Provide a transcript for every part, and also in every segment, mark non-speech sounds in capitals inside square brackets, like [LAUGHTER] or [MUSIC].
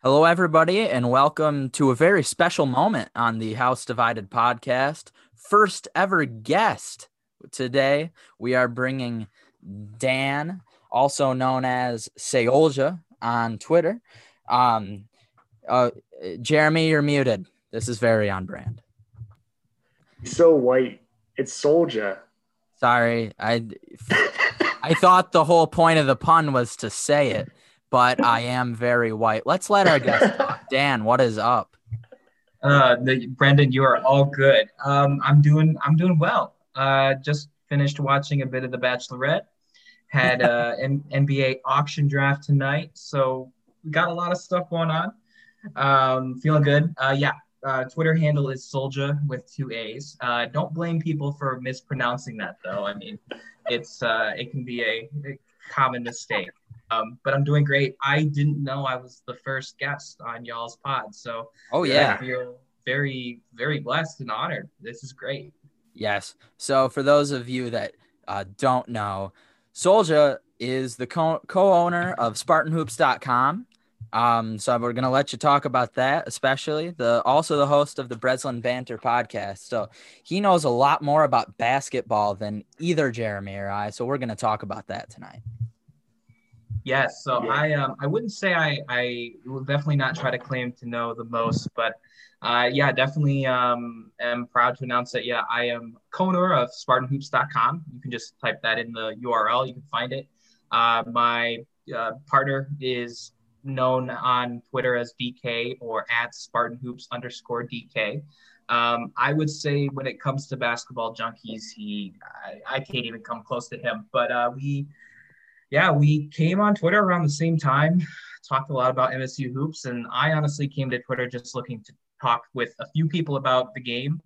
Hello, everybody, and welcome to a very special moment on the House Divided podcast. First ever guest today. We are bringing Dan, also known as Seouljaa on Twitter. Um, uh, Jeremy, you're muted. This is very on brand. So white. It's Soldier. Sorry, I I thought the whole point of the pun was to say it, but I am very white. Let's let our guest [LAUGHS] talk. Dan, what is up? Uh, the, Brendan, you are all good. Um, I'm doing I'm doing well. Uh, just finished watching a bit of The Bachelorette. Had [LAUGHS] uh, an NBA auction draft tonight, so we got a lot of stuff going on. Um, feeling good. Uh, yeah, uh, Twitter handle is Seouljaa with two A's. Uh, don't blame people for mispronouncing that, though. I mean, it's uh, it can be a, a common mistake. Um, but I'm doing great. I didn't know I was the first guest on y'all's pod, so oh yeah, I feel very very blessed and honored. This is great. Yes. So for those of you that uh, don't know, Seouljaa is the co- co-owner of SpartanHoops.com. Um, so we're gonna let you talk about that, especially the also the host of the Breslin Banter podcast. So he knows a lot more about basketball than either Jeremy or I. So we're gonna talk about that tonight. Yes, so yeah. I um I wouldn't say I I will definitely not try to claim to know the most, but uh yeah, definitely um am proud to announce that yeah, I am co-owner of SpartanHoops.com. You can just type that in the URL, you can find it. Uh, my uh, partner is known on Twitter as DK or at SpartanHoops underscore DK. Um, I would say when it comes to basketball junkies, he I, I can't even come close to him. But uh, we, yeah, we came on Twitter around the same time, [LAUGHS] talked a lot about MSU hoops, and I honestly came to Twitter just looking to talk with a few people about the game.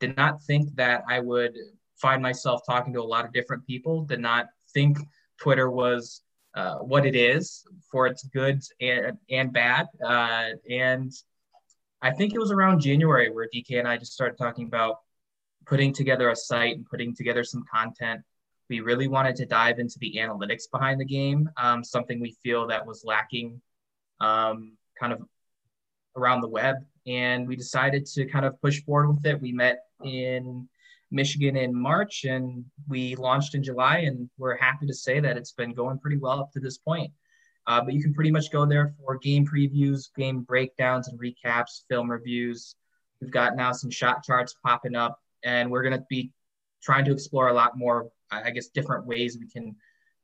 Did not think that I would find myself talking to a lot of different people. Did not think Twitter was uh, what it is for its goods and, and bad. Uh, and I think it was around January where DK and I just started talking about putting together a site and putting together some content. We really wanted to dive into the analytics behind the game, um, something we feel that was lacking um, kind of around the web. And we decided to kind of push forward with it. We met in Michigan in March, and we launched in July. And we're happy to say that it's been going pretty well up to this point. Uh, but you can pretty much go there for game previews, game breakdowns and recaps, film reviews. We've got now some shot charts popping up, and we're going to be trying to explore a lot more, I guess, different ways we can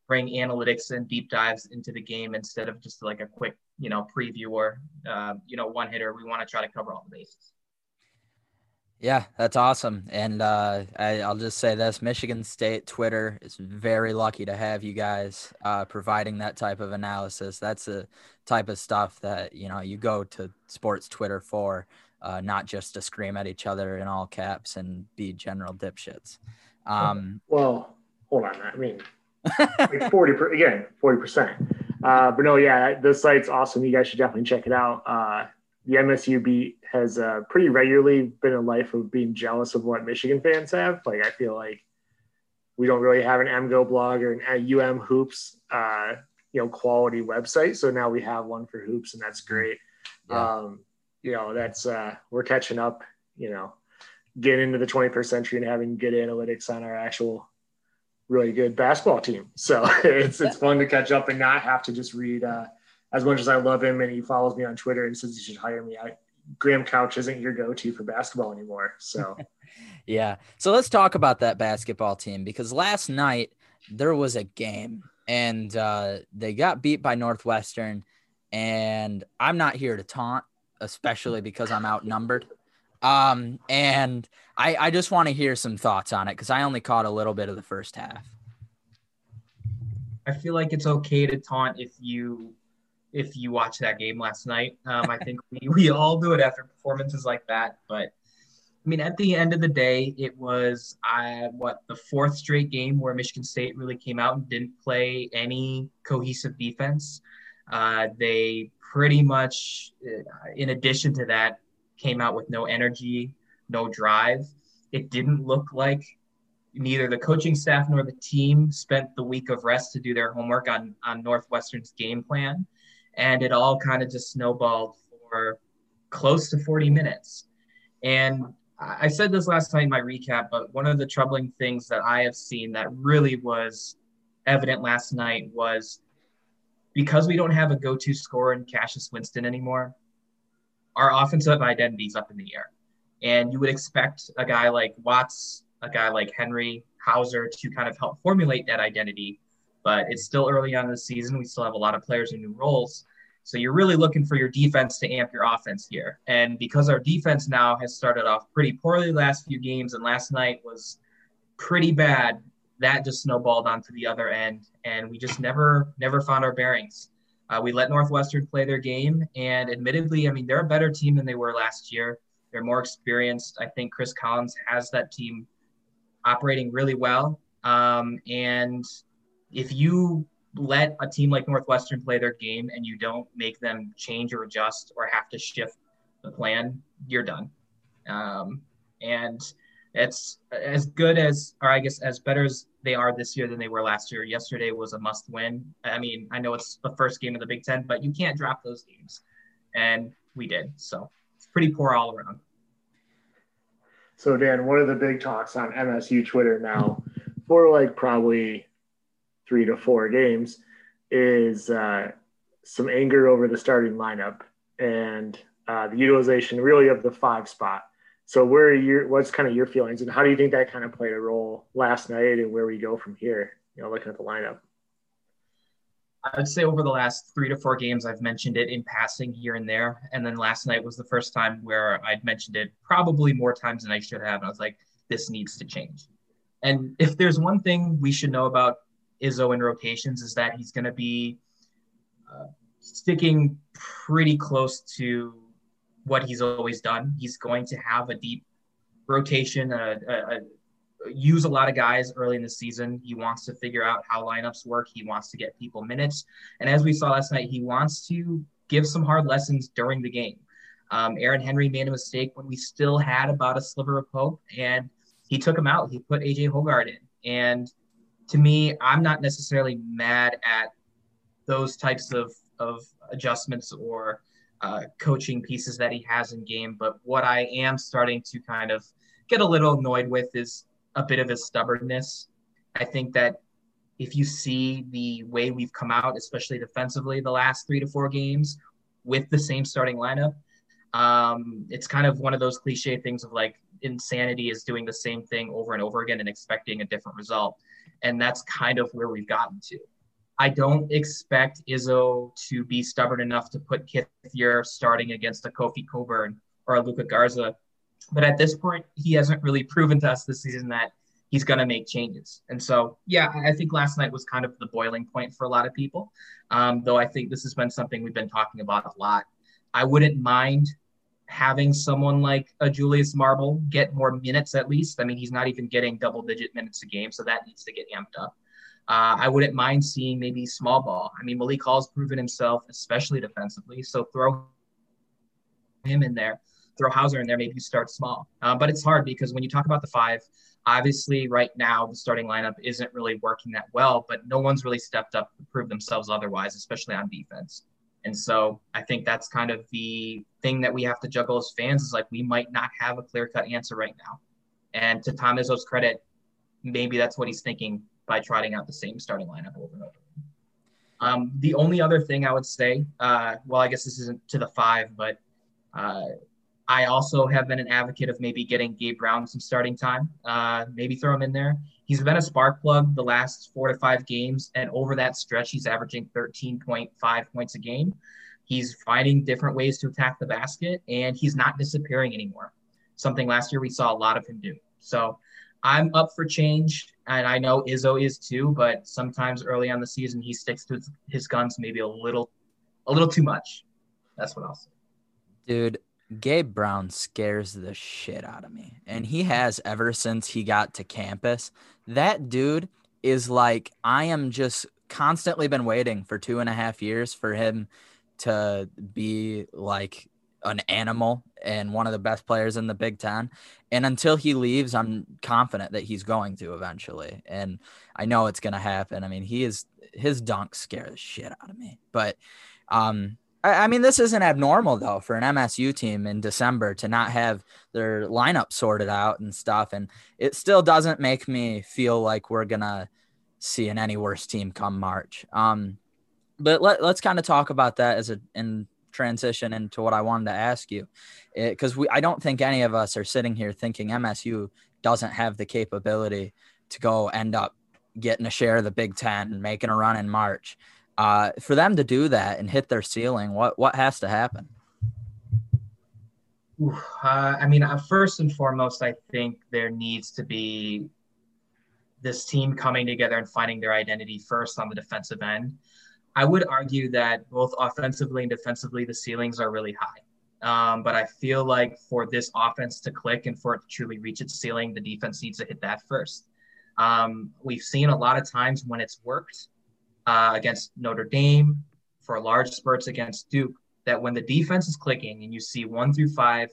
bring analytics and deep dives into the game instead of just like a quick, you know, preview or, uh, you know, one hitter. We want to try to cover all the bases. Yeah, that's awesome. And uh, I, will just say this Michigan State Twitter is very lucky to have you guys uh, providing that type of analysis. That's the type of stuff that, you know, you go to sports Twitter for, uh, not just to scream at each other in all caps and be general dipshits. Um, well, hold on. That I mean, like 40, per, again, 40%. Uh, but no, yeah, the site's awesome. You guys should definitely check it out. Uh, the MSU beat has uh, pretty regularly been a life of being jealous of what Michigan fans have. Like I feel like we don't really have an MGoBlog or an UM hoops, uh, you know, quality website. So now we have one for hoops, and that's great. Yeah. Um, you know, that's uh, we're catching up. You know, getting into the 21st century and having good analytics on our actual really good basketball team. So [LAUGHS] it's it's fun to catch up and not have to just read. Uh, as much as I love him and he follows me on Twitter and says he should hire me, I, Graham Couch isn't your go-to for basketball anymore. So, [LAUGHS] yeah. So let's talk about that basketball team because last night there was a game and uh, they got beat by Northwestern. And I'm not here to taunt, especially because I'm outnumbered. Um, and I, I just want to hear some thoughts on it because I only caught a little bit of the first half. I feel like it's okay to taunt if you if you watch that game last night. Um, I think we, we all do it after performances like that. But I mean, at the end of the day, it was uh, what the fourth straight game where Michigan State really came out and didn't play any cohesive defense. Uh, they pretty much, uh, in addition to that, came out with no energy, no drive. It didn't look like neither the coaching staff nor the team spent the week of rest to do their homework on on Northwestern's game plan And it all kind of just snowballed for close to 40 minutes. And I said this last night in my recap, but one of the troubling things that I have seen that really was evident last night was because we don't have a go to scorer in Cassius Winston anymore, our offensive identity is up in the air. And you would expect a guy like Watts, a guy like Henry, Hauser to kind of help formulate that identity. But it's still early on in the season. We still have a lot of players in new roles. So you're really looking for your defense to amp your offense here. And because our defense now has started off pretty poorly last few games, and last night was pretty bad, that just snowballed onto the other end, and we just never never found our bearings. Uh, we let Northwestern play their game, and admittedly, I mean they're a better team than they were last year. They're more experienced. I think Chris Collins has that team operating really well. Um, and if you let a team like Northwestern play their game and you don't make them change or adjust or have to shift the plan, you're done. Um, and it's as good as, or I guess as better as they are this year than they were last year. Yesterday was a must win. I mean, I know it's the first game of the Big Ten, but you can't drop those games. And we did. So it's pretty poor all around. So, Dan, one of the big talks on MSU Twitter now for like probably three to four games is uh, some anger over the starting lineup and uh, the utilization really of the five spot. So where are your what's kind of your feelings and how do you think that kind of played a role last night and where we go from here? You know, looking at the lineup. I'd say over the last three to four games, I've mentioned it in passing here and there. And then last night was the first time where I'd mentioned it probably more times than I should have. And I was like, this needs to change. And if there's one thing we should know about Izzo in rotations is that he's going to be uh, sticking pretty close to what he's always done. He's going to have a deep rotation, use a lot of guys early in the season. He wants to figure out how lineups work. He wants to get people minutes. And as we saw last night, he wants to give some hard lessons during the game. Um, Aaron Henry made a mistake when we still had about a sliver of hope, and he took him out. He put AJ Hoggard in. And to me, I'm not necessarily mad at those types of, of adjustments or uh, coaching pieces that he has in game. But what I am starting to kind of get a little annoyed with is a bit of his stubbornness. I think that if you see the way we've come out, especially defensively, the last three to four games with the same starting lineup, um, it's kind of one of those cliche things of like insanity is doing the same thing over and over again and expecting a different result. And that's kind of where we've gotten to. I don't expect Izzo to be stubborn enough to put Kithier starting against a Kofi Cockburn or a Luka Garza. But at this point, he hasn't really proven to us this season that he's going to make changes. And so, yeah, I think last night was kind of the boiling point for a lot of people. Um, though I think this has been something we've been talking about a lot. I wouldn't mind having someone like a Julius Marble get more minutes at least. I mean, he's not even getting double digit minutes a game, so that needs to get amped up. Uh, I wouldn't mind seeing maybe small ball. I mean, Malik Hall's proven himself, especially defensively. So throw him in there, throw Hauser in there, maybe you start small. Uh, but it's hard because when you talk about the five, obviously right now the starting lineup isn't really working that well, but no one's really stepped up to prove themselves otherwise, especially on defense. And so I think that's kind of the thing that we have to juggle as fans is like we might not have a clear cut answer right now. And to Tom Izzo's credit, maybe that's what he's thinking by trotting out the same starting lineup over and over. Um, the only other thing I would say, uh, well, I guess this isn't to the five, but uh, I also have been an advocate of maybe getting Gabe Brown some starting time. Uh, maybe throw him in there. He's been a spark plug the last four to five games, and over that stretch, he's averaging 13.5 points a game. He's finding different ways to attack the basket, and he's not disappearing anymore. Something last year we saw a lot of him do. So I'm up for change, and I know Izzo is too. But sometimes early on the season, he sticks to his guns maybe a little, a little too much. That's what I'll say. Dude, Gabe Brown scares the shit out of me, and he has ever since he got to campus. That dude is like I am just constantly been waiting for two and a half years for him to be like an animal and one of the best players in the Big Ten. And until he leaves, I'm confident that he's going to eventually. And I know it's going to happen. I mean, he is his dunks scare the shit out of me. But Um, I, I mean, this isn't abnormal though for an MSU team in December to not have their lineup sorted out and stuff. And it still doesn't make me feel like we're gonna see an any worse team come March. Um, but let, let's kind of talk about that as a in transition into what I wanted to ask you, because we I don't think any of us are sitting here thinking MSU doesn't have the capability to go end up getting a share of the Big Ten and making a run in March. Uh, for them to do that and hit their ceiling, what what has to happen? Uh, I mean, uh, first and foremost, I think there needs to be this team coming together and finding their identity first on the defensive end. I would argue that both offensively and defensively, the ceilings are really high. Um, but I feel like for this offense to click and for it to truly reach its ceiling, the defense needs to hit that first. Um, we've seen a lot of times when it's worked uh, against Notre Dame, for large spurts against Duke, that when the defense is clicking and you see one through five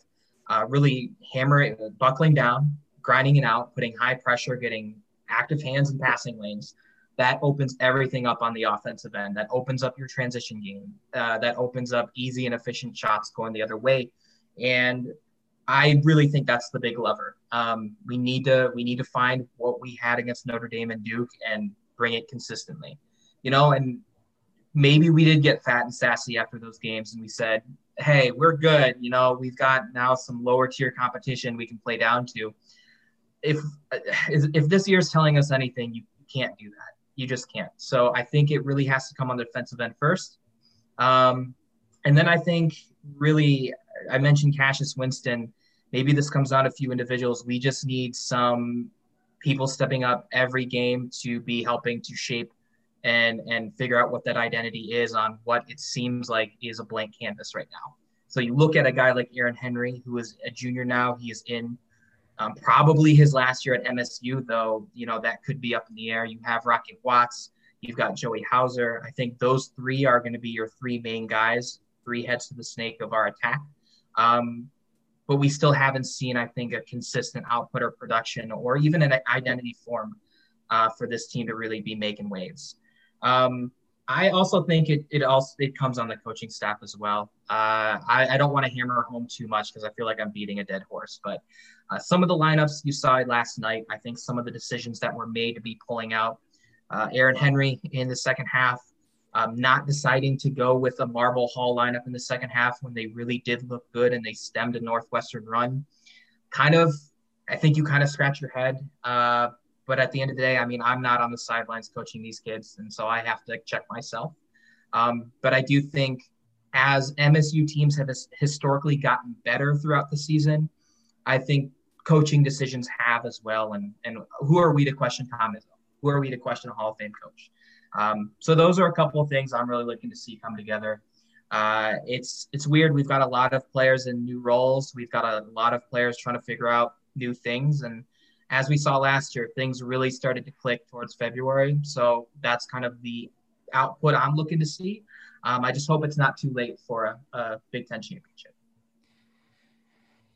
uh, really hammering, buckling down, grinding it out, putting high pressure, getting active hands and passing lanes, that opens everything up on the offensive end. That opens up your transition game. Uh, that opens up easy and efficient shots going the other way. And I really think that's the big lever. Um, we need to we need to find what we had against Notre Dame and Duke and bring it consistently. You know, and maybe we did get fat and sassy after those games, and we said, "Hey, we're good. You know, we've got now some lower tier competition we can play down to." If if this year's telling us anything, you can't do that. You just can't. So I think it really has to come on the defensive end first. Um, and then I think really, I mentioned Cassius Winston. Maybe this comes to a few individuals. We just need some people stepping up every game to be helping to shape and and figure out what that identity is on what it seems like is a blank canvas right now. So you look at a guy like Aaron Henry, who is a junior now. He is in um, probably his last year at MSU, though, you know, that could be up in the air. You have Rocket Watts, you've got Joey Hauser. I think those three are going to be your three main guys, three heads to the snake of our attack. Um, but we still haven't seen, I think, a consistent output or production or even an identity form uh, for this team to really be making waves. Um, I also think it it also it comes on the coaching staff as well. Uh, I, I, don't want to hammer home too much because I feel like I'm beating a dead horse. But uh, some of the lineups you saw last night, I think some of the decisions that were made to be pulling out uh, Aaron Henry in the second half, um, not deciding to go with a Marble Hall lineup in the second half when they really did look good and they stemmed a Northwestern run. Kind of, I think you kind of scratch your head. Uh, but at the end of the day, I mean, I'm not on the sidelines coaching these kids, and so I have to check myself. Um, but I do think as MSU teams have historically gotten better throughout the season, I think coaching decisions have as well. And and who are we to question Tom Izzo? Who are we to question a Hall of Fame coach? Um, so those are a couple of things I'm really looking to see come together. Uh, it's it's weird. We've got a lot of players in new roles. We've got a lot of players trying to figure out new things, and as we saw last year, things really started to click towards February. So that's kind of the output I'm looking to see. Um, I just hope it's not too late for a, a Big Ten championship.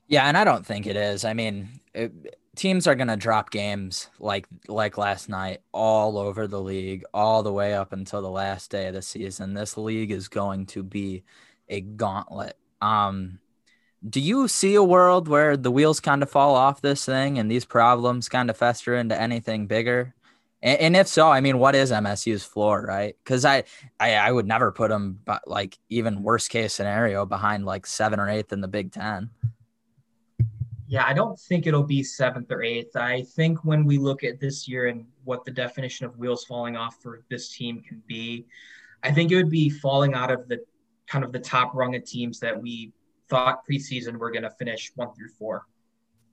Yeah, and I don't think it is. I mean, it, teams are going to drop games like like last night all over the league, all the way up until the last day of the season. This league is going to be a gauntlet. Um, do you see a world where the wheels kind of fall off this thing and these problems kind of fester into anything bigger? And, and if so, I mean, what is MSU's floor, right? Because I, I, I would never put them, but like even worst case scenario behind like seven or eighth in the Big Ten. Yeah, I don't think it'll be seventh or eighth. I think when we look at this year and what the definition of wheels falling off for this team can be, I think it would be falling out of the kind of the top rung of teams that we thought preseason we're going to finish one through four.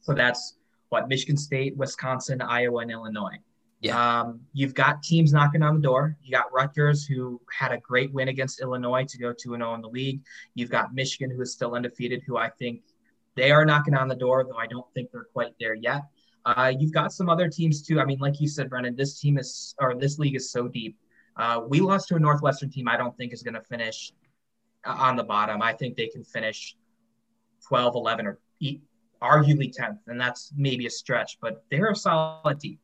So that's what Michigan State, Wisconsin, Iowa, and Illinois. Yeah. Um, you've got teams knocking on the door. You got Rutgers, who had a great win against Illinois to go 2 0 in the league. You've got Michigan, who is still undefeated, who I think they are knocking on the door, though I don't think they're quite there yet. Uh, you've got some other teams too. I mean, like you said, Brendan, this team is, or this league is so deep. Uh, we lost to a Northwestern team I don't think is going to finish on the bottom. I think they can finish 12, 11, or arguably 10th. And that's maybe a stretch, but they're a solid team.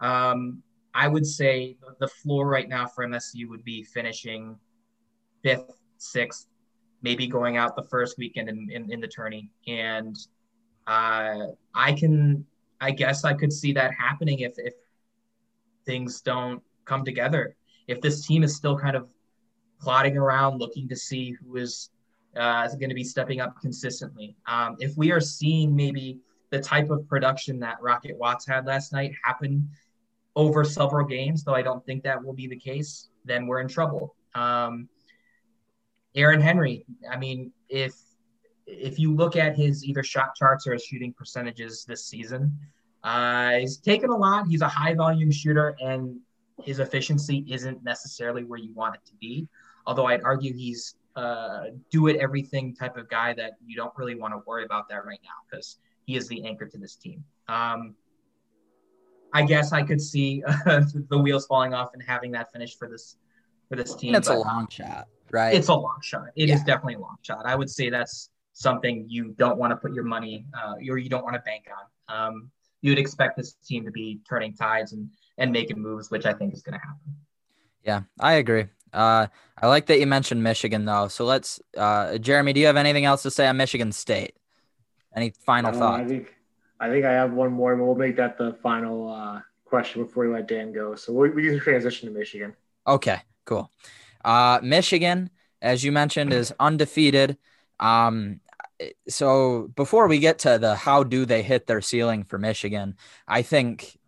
Um, I would say the floor right now for MSU would be finishing fifth, sixth, maybe going out the first weekend in, in, in the tourney. And uh, I can, I guess I could see that happening if, if things don't come together. If this team is still kind of plodding around looking to see who is uh, going to be stepping up consistently. Um, if we are seeing maybe the type of production that Rocket Watts had last night happen over several games, though I don't think that will be the case, then we're in trouble. Um, Aaron Henry, I mean, if if you look at his either shot charts or his shooting percentages this season, uh, he's taken a lot. He's a high volume shooter, and his efficiency isn't necessarily where you want it to be. Although I'd argue he's uh, do it everything type of guy that you don't really want to worry about that right now because he is the anchor to this team. Um, I guess I could see uh, [LAUGHS] the wheels falling off and having that finish for this for this team. It's a long shot, right? It's a long shot. It yeah. is definitely a long shot. I would say that's something you don't want to put your money uh, or you don't want to bank on. Um, you would expect this team to be turning tides and and making moves, which I think is going to happen. Yeah, I agree. Uh, I like that you mentioned Michigan though. So let's, uh, Jeremy, do you have anything else to say on Michigan State? Any final thoughts? I think I think I have one more, and we'll make that the final uh, question before we let Dan go. So we, we can transition to Michigan. Okay, cool. Uh, Michigan, as you mentioned, is undefeated. Um, so before we get to the how do they hit their ceiling for Michigan, I think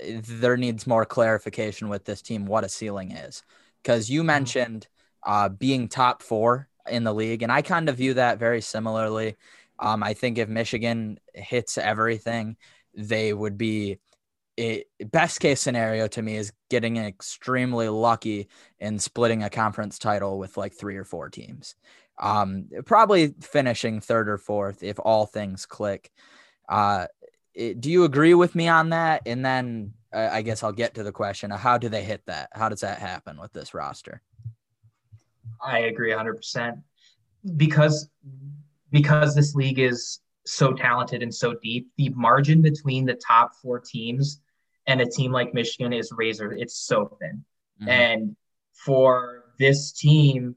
there needs more clarification with this team what a ceiling is because you mm-hmm. mentioned uh, being top four in the league, and I kind of view that very similarly. Um, I think if Michigan hits everything, they would be. It, best case scenario to me is getting extremely lucky in splitting a conference title with like three or four teams. Um, probably finishing third or fourth if all things click. Uh, it, do you agree with me on that? And then uh, I guess I'll get to the question of how do they hit that? How does that happen with this roster? I agree 100% because because this league is so talented and so deep. The margin between the top four teams and a team like Michigan is razor. It's so thin, mm-hmm. and for this team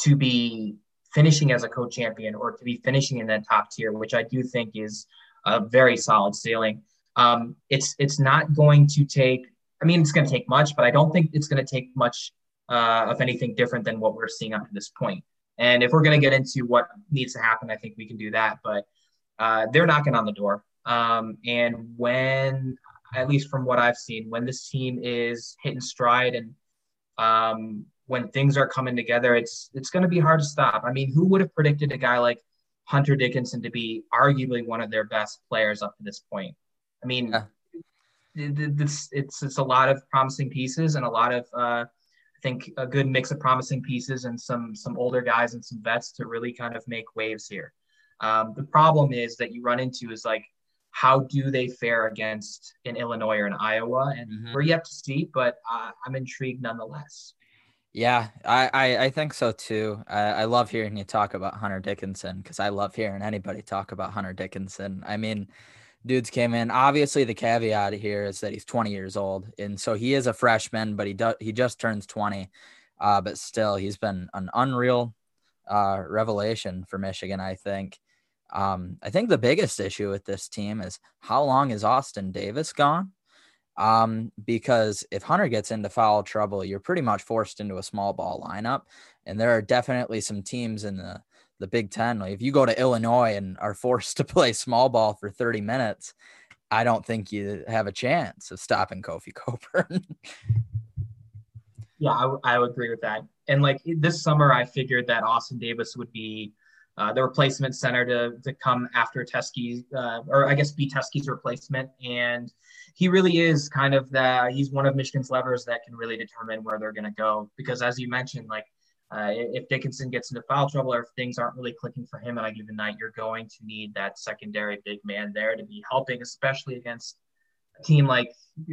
to be finishing as a co-champion or to be finishing in that top tier, which I do think is a very solid ceiling. Um, it's it's not going to take. I mean, it's going to take much, but I don't think it's going to take much uh, of anything different than what we're seeing up to this point. And if we're going to get into what needs to happen, I think we can do that. But uh, they're knocking on the door. Um, and when, at least from what I've seen, when this team is hitting stride and um, when things are coming together, it's it's going to be hard to stop. I mean, who would have predicted a guy like Hunter Dickinson to be arguably one of their best players up to this point? I mean, yeah. it's, it's it's a lot of promising pieces and a lot of uh, I think a good mix of promising pieces and some some older guys and some vets to really kind of make waves here. Um, the problem is that you run into is like how do they fare against in Illinois or in Iowa, and mm-hmm. we're yet to see, but uh, I'm intrigued nonetheless. Yeah, I, I, I, think so too. I, I love hearing you talk about Hunter Dickinson because I love hearing anybody talk about Hunter Dickinson. I mean, dudes came in. Obviously, the caveat here is that he's 20 years old, and so he is a freshman, but he does he just turns 20. Uh, but still, he's been an unreal uh, revelation for Michigan. I think. Um, I think the biggest issue with this team is how long is Austin Davis gone? Um, because if Hunter gets into foul trouble, you're pretty much forced into a small ball lineup, and there are definitely some teams in the the Big Ten. Like if you go to Illinois and are [LAUGHS] forced to play small ball for 30 minutes, I don't think you have a chance of stopping Kofi [LAUGHS] Cockburn. yeah, I, w- I would agree with that. And like this summer, I figured that Austin Davis would be uh, the replacement center to, to come after Teske, uh, or I guess be Teske's replacement. And he really is kind of that. He's one of Michigan's levers that can really determine where they're going to go. Because as you mentioned, like uh, if Dickinson gets into foul trouble or if things aren't really clicking for him on a given night, you're going to need that secondary big man there to be helping, especially against a team like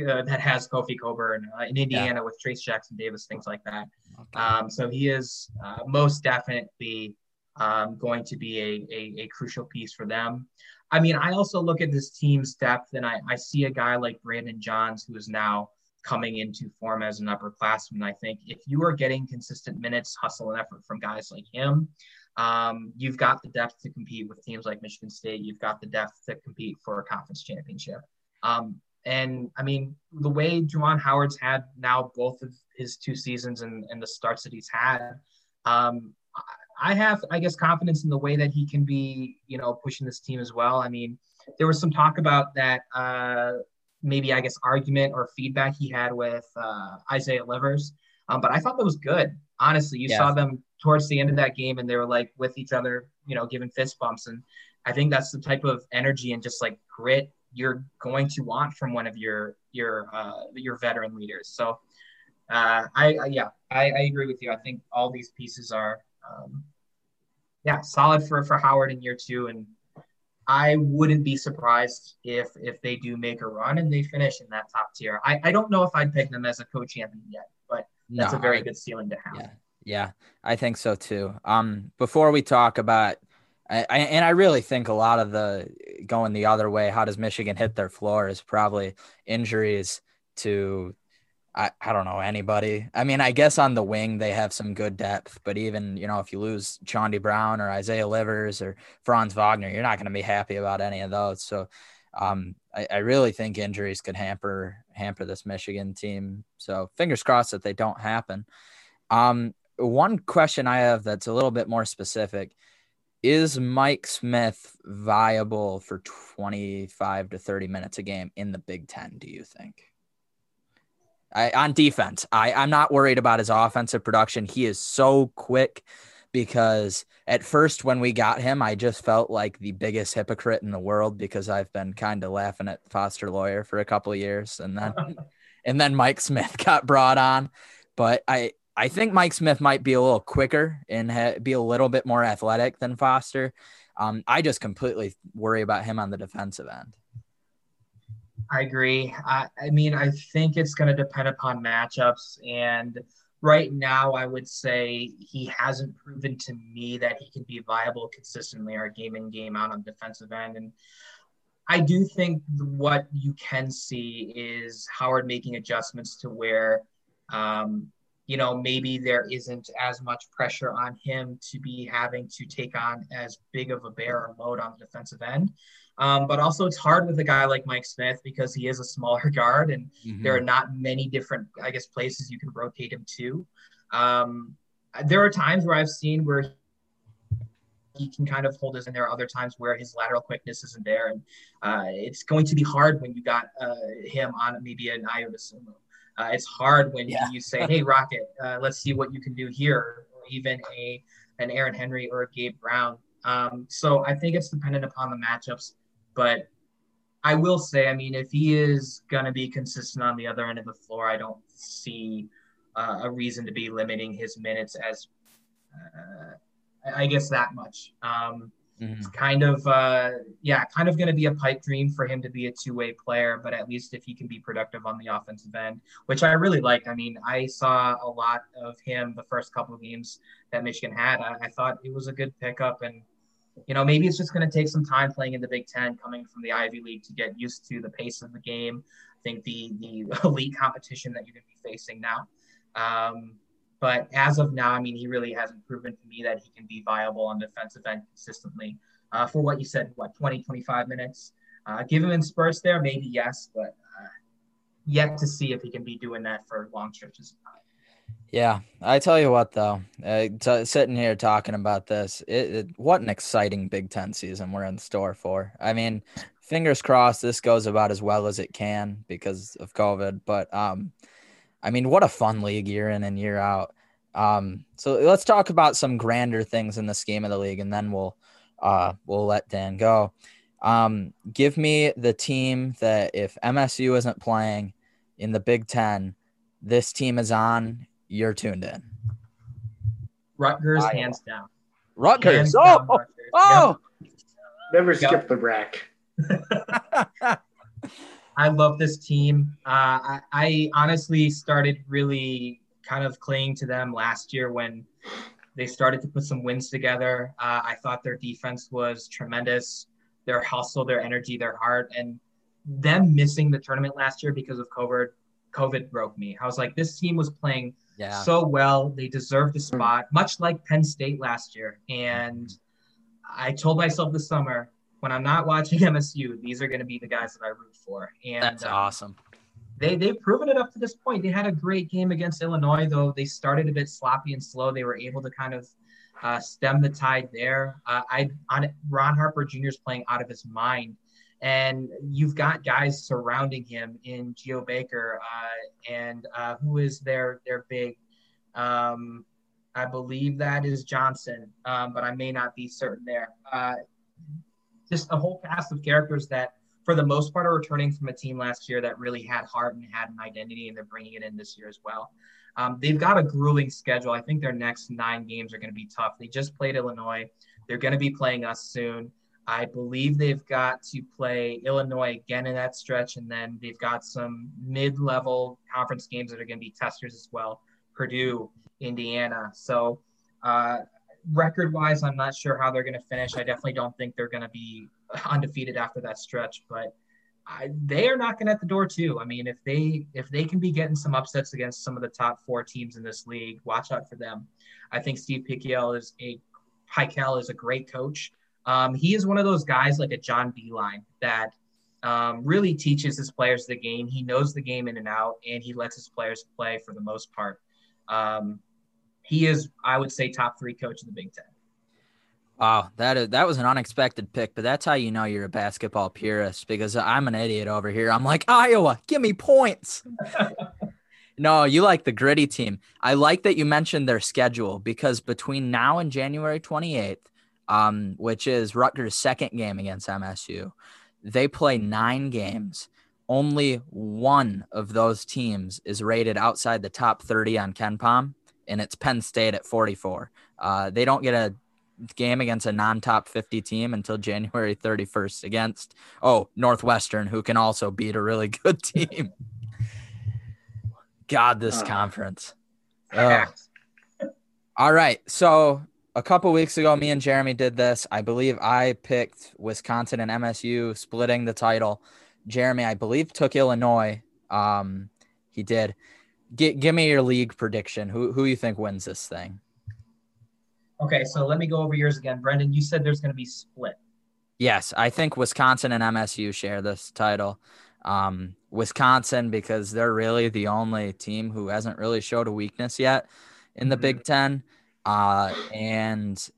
uh, that has Kofi Cockburn uh, in Indiana yeah. with Trayce Jackson Davis, things like that. Okay. Um, so he is uh, most definitely um, going to be a, a, a, crucial piece for them. I mean, I also look at this team's depth and I, I see a guy like Brandon Johns, who is now coming into form as an upperclassman. I think if you are getting consistent minutes, hustle, and effort from guys like him, um, you've got the depth to compete with teams like Michigan State. You've got the depth to compete for a conference championship. Um, and I mean, the way Juwan Howard's had now both of his two seasons and, and the starts that he's had, um, I have, I guess, confidence in the way that he can be, you know, pushing this team as well. I mean, there was some talk about that, uh, maybe I guess argument or feedback he had with uh, Isaiah Livers, um, but I thought that was good. Honestly, you yeah. saw them towards the end of that game, and they were like with each other, you know, giving fist bumps, and I think that's the type of energy and just like grit you're going to want from one of your your uh, your veteran leaders. So, uh, I, I yeah, I, I, agree with you. I think all these pieces are, um, yeah, solid for for Howard in year two, and I wouldn't be surprised if if they do make a run and they finish in that top tier. I, I don't know if I'd pick them as a co-champion yet, but that's no, a very I, good ceiling to have. Yeah, yeah, I think so too. Um, before we talk about I, I, and I really think a lot of the going the other way, how does Michigan hit their floor is probably injuries to, I, I don't know, anybody. I mean, I guess on the wing, they have some good depth, but even, you know, if you lose Chaundee Brown or Isaiah Livers or Franz Wagner, you're not going to be happy about any of those. So um, I, I really think injuries could hamper, hamper this Michigan team. So fingers crossed that they don't happen. Um, one question I have that's a little bit more specific is Mike Smith viable for 25 to 30 minutes a game in the Big Ten, do you think? I, on defense, I, I'm not worried about his offensive production. He is so quick because at first, when we got him, I just felt like the biggest hypocrite in the world because I've been kind of laughing at Foster Loyer for a couple of years. And then, [LAUGHS] and then Mike Smith [LAUGHS] got brought on. But I, I think Mike Smith might be a little quicker and ha- be a little bit more athletic than Foster. Um, I just completely worry about him on the defensive end. I agree. I, I mean, I think it's going to depend upon matchups. And right now, I would say he hasn't proven to me that he can be viable consistently or game in, game out on defensive end. And I do think what you can see is Howard making adjustments to where um, you know, maybe there isn't as much pressure on him to be having to take on as big of a bear or load on the defensive end. Um, but also, it's hard with a guy like Mike Smith because he is a smaller [LAUGHS] guard, and mm-hmm. there are not many different, I guess, places you can rotate him to. Um, there are times where I've seen where he can kind of hold us, and there are other times where his lateral quickness isn't there, and uh, it's going to be hard when you got uh, him on maybe an Ayo Dosunmu. Uh, it's hard when yeah. you say, "Hey, Rocket, uh, let's see what you can do here," or even a an Aaron Henry or a Gabe Brown. Um, so I think it's dependent upon the matchups, but I will say, I mean, if he is going to be consistent on the other end of the floor, I don't see uh, a reason to be limiting his minutes as, uh, I guess, that much. Um, Mm-hmm. It's kind of, uh, yeah, kind of going to be a pipe dream for him to be a two way player, but at least if he can be productive on the offensive end, which I really like. I mean, I saw a lot of him the first couple of games that Michigan had. I, I thought it was a good pickup. And, you know, maybe it's just going to take some time playing in the Big Ten, coming from the Ivy League to get used to the pace of the game. I think the, the [LAUGHS] elite competition that you're going to be facing now. Um, but as of now, I mean, he really hasn't proven to me that he can be viable on the defensive end consistently. Uh, for what you said, what, 20, 25 minutes? Uh, give him in spurts there, maybe yes, but uh, yet to see if he can be doing that for long stretches of time. Yeah, I tell you what, though, uh, t- sitting here talking about this, it, it, what an exciting Big Ten season we're in store for. I mean, fingers crossed this goes about as well as it can because of COVID. But um, I mean, what a fun league year in and year out. Um, so let's talk about some grander things in the scheme of the league, and then we'll uh, we'll let Dan go. Um, give me the team that if MSU isn't playing in the Big Ten, this team is on. You're tuned in. Rutgers, Iowa. hands down. Rutgers. Hands oh, down, Rutgers. oh. Yep. Never skip the rack. [LAUGHS] I love this team. Uh, I, I, honestly started really kind of clinging to them last year when they started to put some wins together. Uh, I thought their defense was tremendous. Their hustle, their energy, their heart, and them missing the tournament last year because of COVID, COVID broke me. I was like, this team was playing Yeah. so well. They deserve the spot, much like Penn State last year. And I told myself this summer, when I'm not watching [LAUGHS] MSU, these are going to be the guys that I root for. And That's um, awesome. they they've proven it up to this point. They had a great game against Illinois, though they started a bit sloppy and slow. They were able to kind of uh, stem the tide there. Uh, I on Ron Harper Jr. is playing out of his mind, and you've got guys surrounding him in Geo Baker uh, and uh, who is their their big. Um, I believe that is Johnson, um, but I may not be certain there. Uh, just a whole cast of characters that for the most part, are returning from a team last year that really had heart and had an identity, and they're bringing it in this year as well. Um, they've got a grueling schedule. I think their next nine games are going to be tough. They just played Illinois. They're going to be playing us soon. I believe they've got to play Illinois again in that stretch, and then they've got some mid-level conference games that are going to be testers as well. Purdue, Indiana. So, uh, record-wise, I'm not sure how they're going to finish. I definitely don't think they're going to be [LAUGHS] undefeated after that stretch, but I, they are knocking at the door too. I mean, if they if they can be getting some upsets against some of the top four teams in this league, watch out for them. I think Steve Pikiell is a Pikel is a great coach. Um, he is one of those guys like a John Beilein that um, really teaches his players the game. He knows the game in and out, and he lets his players play for the most part. Um, he is, I would say, top three coach in the Big Ten. Wow, that is that was an unexpected pick, but that's how you know you're a basketball purist because I'm an idiot over here. I'm like Iowa, give me points. [LAUGHS] no, you like the gritty team. I like that you mentioned their schedule because between now and January 28th, um, which is Rutgers' second game against MSU, they play nine games. Only one of those teams is rated outside the top 30 on KenPom, and it's Penn State at 44. Uh, they don't get a game against a non-top 50 team until January 31st against oh Northwestern who can also beat a really [LAUGHS] good team. God, this Uh. conference. All right, so a couple weeks ago, me and Jeremy did this. I believe I picked Wisconsin and MSU splitting the title. Jeremy, I believe, took Illinois. Um, he did. G- give me your league prediction. Who who you think wins this thing? Okay, so let me go over yours again. Brendan, you said there's going to be split. Yes, I think Wisconsin and MSU share this title. Um, Wisconsin because they're really the only team who hasn't really showed a weakness yet in the Mhm. Big Ten, uh, and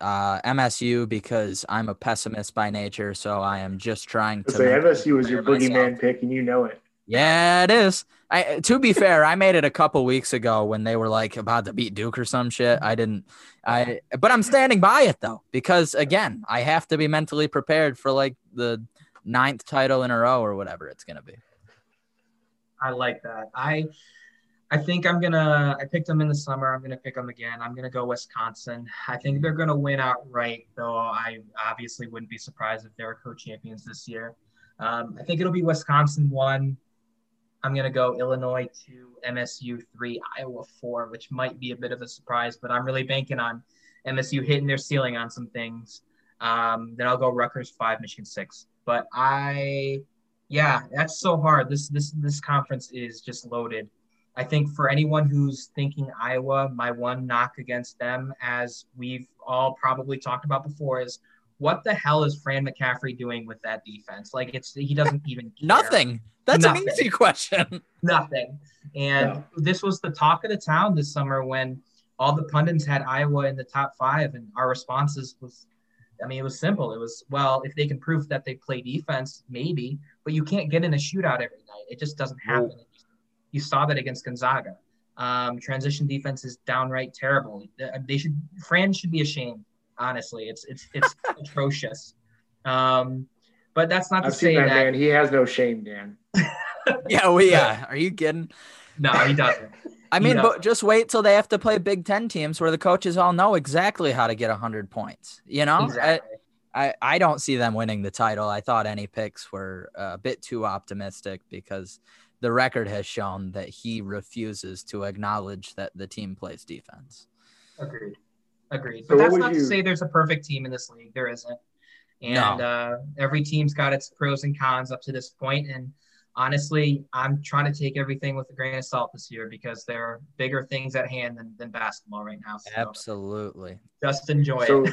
uh, MSU because I'm a pessimist by nature, so I am just trying to. Say MSU was your prepare myself. boogeyman pick, and you know it. Yeah, it is. I to be fair, I made it a couple weeks ago when they were like about to beat Duke or some shit. I didn't I but I'm standing by it though, because again, I have to be mentally prepared for like the ninth title in a row or whatever it's gonna be. I like that. I I think I'm gonna I picked them in the summer. I'm gonna pick them again. I'm gonna go Wisconsin. I think they're gonna win outright, though I obviously wouldn't be surprised if they were co-champions this year. Um, I think it'll be Wisconsin one. I'm gonna go Illinois two, MSU three, Iowa four, which might be a bit of a surprise, but I'm really banking on MSU hitting their ceiling on some things. Um, then I'll go Rutgers five, Michigan six. But I yeah, that's so hard. This this this conference is just loaded. I think for anyone who's thinking Iowa, my one knock against them, as we've all probably talked about before, is what the hell is Fran McCaffery doing with that defense? Like it's he doesn't even care. Nothing. That's Nothing. an easy question. [LAUGHS] nothing. And No. this was the talk of the town this summer when all the pundits had Iowa in the top five, and our responses was, I mean, it was simple. It was, well, if they can prove that they play defense, maybe, but you can't get in a shootout every night. It just doesn't happen. You saw that against Gonzaga. Um, transition defense is downright terrible. They should, Fran should be ashamed. Honestly, it's it's it's [LAUGHS] atrocious. Um, but that's not to I've say seen that, that man. He has no shame, Dan. [LAUGHS] Yeah, we yeah. Are you kidding? no, he doesn't. [LAUGHS] I mean, Yeah. but just wait till they have to play Big Ten teams where the coaches all know exactly how to get hundred points. You know, I, Exactly. I, I don't see them winning the title. I thought any picks were a bit too optimistic because the record has shown that he refuses to acknowledge that the team plays defense. Agreed. Agreed. But what that's would not to say there's a perfect team in this league. There isn't. And No. uh, every team's got its pros and cons up to this point. And honestly, I'm trying to take everything with a grain of salt this year because there are bigger things at hand than, than basketball right now. So Absolutely. Just enjoy so, it.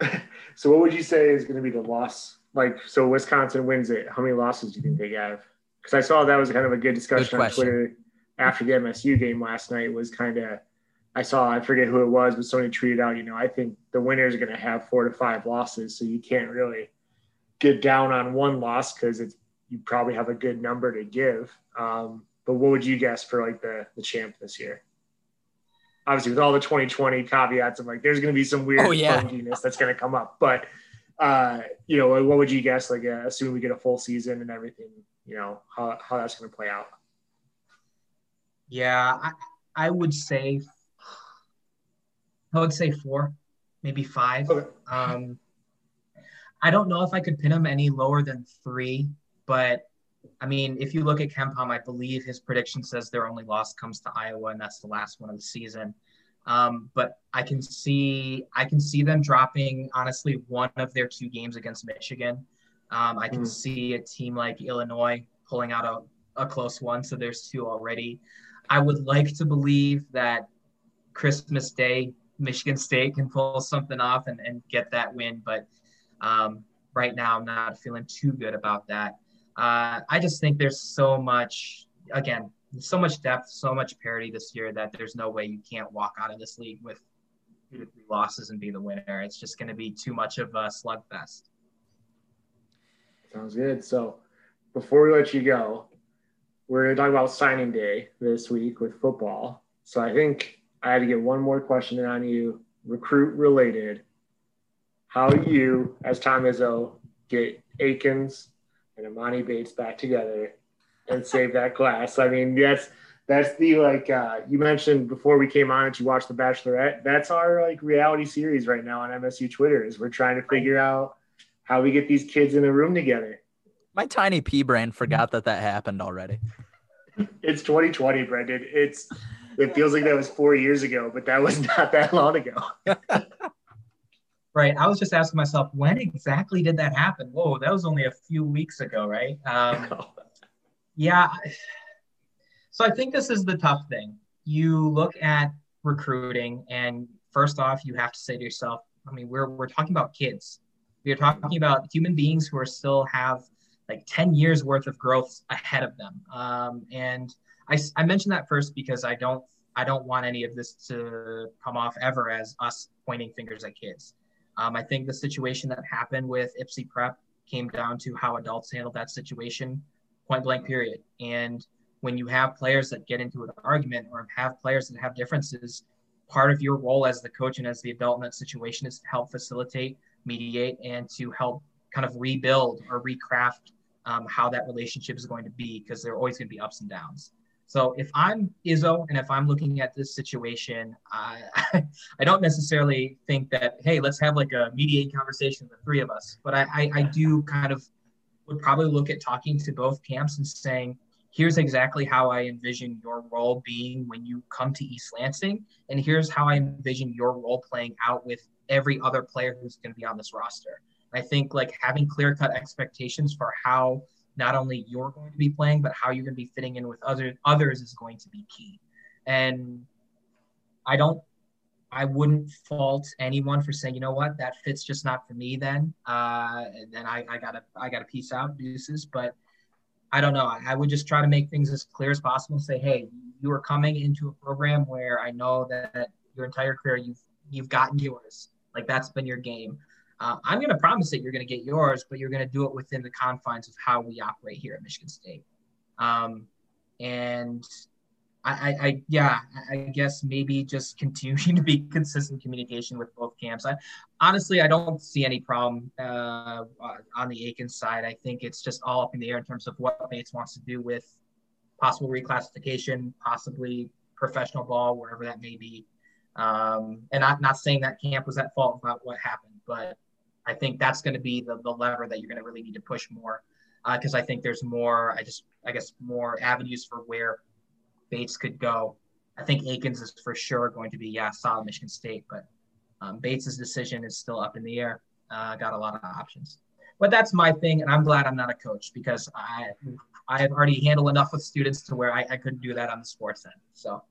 [LAUGHS] [LAUGHS] so, what would you say is going to be the loss? Like, so Wisconsin wins it. How many losses do you think they have? Because I saw that was kind of a good discussion good on Twitter after the MSU game last night. Was kind of, I saw, I forget who it was, but somebody tweeted out, you know, I think the winners are going to have four to five losses. So you can't really get down on one loss because it's you probably have a good number to give. Um, but what would you guess for like the the champ this year? Obviously, with all the 2020 caveats, I'm like, there's going to be some weird oh, yeah. funkiness that's going to come up. But uh, you know, what would you guess? Like, uh, assuming we get a full season and everything, you know, how how that's going to play out? Yeah, I, I would say, I would say four, maybe five. Okay. Um, I don't know if I could pin him any lower than three. But I mean, if you look at KenPom, I believe his prediction says their only loss comes to Iowa, and that's the last one of the season. Um, but I can see I can see them dropping honestly one of their two games against Michigan. Um, I can mm. see a team like Illinois pulling out a, a close one, so there's two already. I would like to believe that Christmas Day, Michigan State can pull something off and, and get that win, but um, right now I'm not feeling too good about that. Uh, I just think there's so much, again, so much depth, so much parity this year that there's no way you can't walk out of this league with two to three losses and be the winner. It's just going to be too much of a slugfest. Sounds good. So before we let you go, we're going to talk about signing day this week with football. So I think I had to get one more question on you, recruit related. How you, as Tom Izzo, get Akins and Emoni Bates back together and save that class. I mean, that's that's the like uh, you mentioned before we came on that you watched The Bachelorette. That's our like reality series right now on MSU Twitter. Is we're trying to figure out how we get these kids in a room together. My tiny pea brain forgot that that happened already. It's 2020, Brendan. It's it feels like that was four years ago, but that was not that long ago. [LAUGHS] right? I was just asking myself, when exactly did that happen? Whoa, that was only a few weeks ago, right? Um, [LAUGHS] yeah. So I think this is the tough thing. You look at recruiting, and first off, you have to say to yourself, I mean, we're, we're talking about kids. We're talking about human beings who are still have like 10 years worth of growth ahead of them. Um, and I, I mentioned that first because I don't I don't want any of this to come off ever as us pointing fingers at kids. Um, I think the situation that happened with Ypsi Prep came down to how adults handled that situation, point blank, period. And when you have players that get into an argument or have players that have differences, part of your role as the coach and as the adult in that situation is to help facilitate, mediate, and to help kind of rebuild or recraft um, how that relationship is going to be because there are always going to be ups and downs. So if I'm Izzo and if I'm looking at this situation, I [LAUGHS] I don't necessarily think that hey, let's have like a mediate conversation, the three of us. But I, I, I do kind of would probably look at talking to both camps and saying, here's exactly how I envision your role being when you come to East Lansing, and here's how I envision your role playing out with every other player who's going to be on this roster. I think like having clear cut expectations for how not only you're going to be playing, but how you're going to be fitting in with other others is going to be key. And I don't, I wouldn't fault anyone for saying, you know what, that fit's just not for me. Then, uh, then I, I gotta, I gotta piece out deuces. But I don't know. I, I would just try to make things as clear as possible say, hey, you are coming into a program where I know that your entire career you've you've gotten yours. Like that's been your game. Uh, I'm going to promise that you're going to get yours, but you're going to do it within the confines of how we operate here at Michigan State. Um, and I, I, yeah, I guess maybe just continuing [LAUGHS] to be consistent communication with both camps. I honestly, I don't see any problem uh, on the Aiken side. I think it's just all up in the air in terms of what Bates wants to do with possible reclassification, possibly professional ball, wherever that may be. Um, and I'm not saying that camp was at fault about what happened, but I think that's going to be the, the lever that you're going to really need to push more because uh, I think there's more, I just, I guess, more avenues for where Bates could go. I think Akins is for sure going to be, yeah, solid Michigan State, but um, Bates's decision is still up in the air. Uh, got a lot of options. but that's my thing, and I'm glad I'm not a coach because I I have already handled enough with students to where I, I couldn't do that on the sports end. So.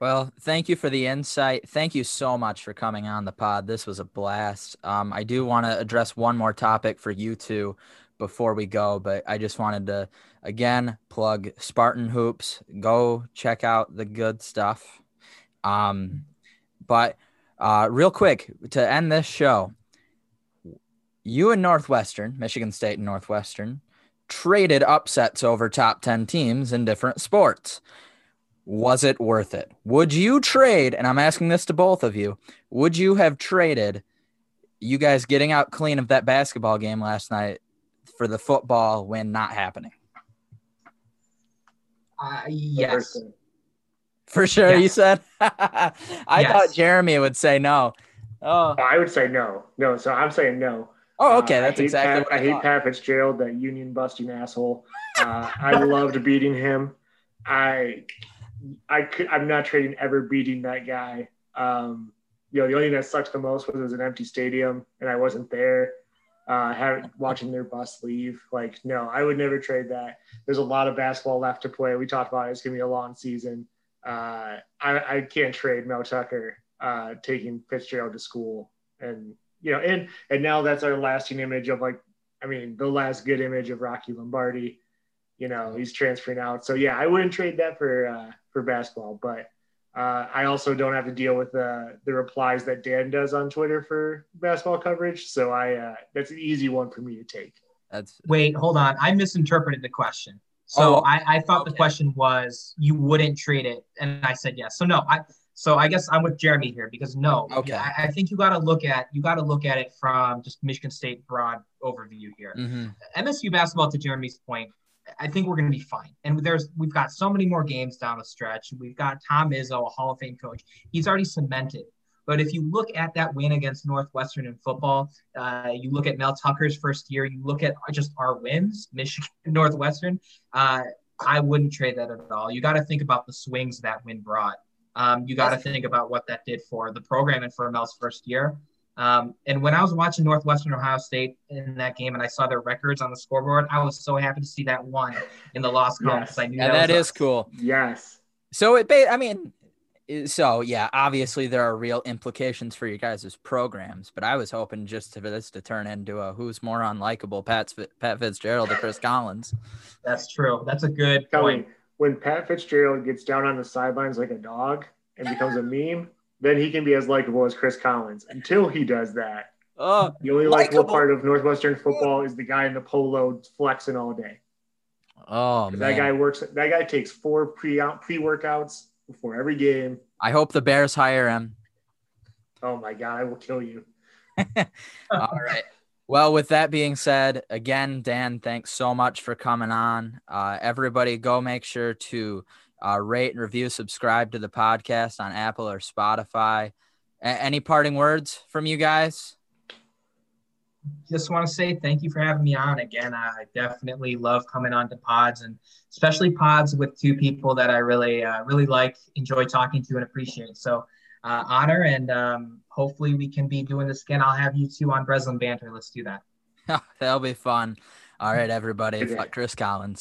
Well, thank you for the insight. Thank you so much for coming on the pod. This was a blast. Um, I do want to address one more topic for you two before we go, but I just wanted to again plug Spartan Hoops. Go check out the good stuff. Um, but uh, real quick to end this show, you and Northwestern, Michigan State and Northwestern, traded upsets over top 10 teams in different sports. Was it worth it? Would you trade, and I'm asking this to both of you, would you have traded you guys getting out clean of that basketball game last night for the football win not happening? Uh, yes. For sure, yes. you said. [LAUGHS] I yes. thought Jeremy would say no. Oh. I would say no. No, so I'm saying no. Oh, okay, uh, that's exactly. Pat, I, I hate Pat Fitzgerald, that union busting asshole. Uh, I loved beating him. I, I could. I'm not trading ever beating that guy. Um, you know, the only thing that sucks the most was it was an empty stadium and I wasn't there. Uh, having watching their bus leave, like no, I would never trade that. There's a lot of basketball left to play. We talked about it. it's gonna be a long season. Uh, I, I can't trade Mel Tucker uh, taking Fitzgerald to school and you know, and and now that's our lasting image of like, I mean, the last good image of Rocky Lombardi. You know, he's transferring out. So yeah, I wouldn't trade that for uh, for basketball, but uh, I also don't have to deal with the the replies that Dan does on Twitter for basketball coverage. So I uh, that's an easy one for me to take. That's wait, hold on, I misinterpreted the question. So oh, I, I thought okay. the question was you wouldn't trade it, and I said yes. So no, I so I guess I'm with Jeremy here because no, okay. I, I think you got to look at you got to look at it from just Michigan State broad overview here. Mm-hmm. MSU basketball, to Jeremy's point, I think we're going to be fine. And there's we've got so many more games down the stretch. We've got Tom Izzo, a Hall of Fame coach. He's already cemented. But if you look at that win against Northwestern in football, uh, you look at Mel Tucker's first year, you look at just our wins, Michigan, [LAUGHS] Northwestern. Uh, I wouldn't trade that at all. You got to think about the swings that win brought. Um, you got to think about what that did for the program and for Mel's first year. Um, and when I was watching Northwestern Ohio State in that game and I saw their records on the scoreboard, I was so happy to see that one in the loss column because I knew yeah, that, that is cool. Yes. So it, I mean, so yeah, obviously there are real implications for you guys' programs, but I was hoping just for this to turn into a who's more unlikable, Pat Pat Fitzgerald or Chris Collins. That's true. That's a good point when Pat Fitzgerald gets down on the sidelines like a dog and becomes a meme, then he can be as likable as Chris Collins. Until he does that, uh, the only likable part of Northwestern football is the guy in the polo flexing all day. Oh man, that guy works. That guy takes four pre pre workouts before every game. I hope the Bears hire him. Oh my god, I will kill you. [LAUGHS] all right. Well, with that being said, again, Dan, thanks so much for coming on. Uh, everybody, go make sure to uh, rate and review, subscribe to the podcast on Apple or Spotify. A- any parting words from you guys? Just want to say thank you for having me on again. I definitely love coming on to pods and especially pods with two people that I really, uh, really like, enjoy talking to, and appreciate. So, uh, honor and um, hopefully we can be doing this again. I'll have you two on Breslin Banter. Let's do that. [LAUGHS] That'll be fun. All right, everybody. Chris Collins.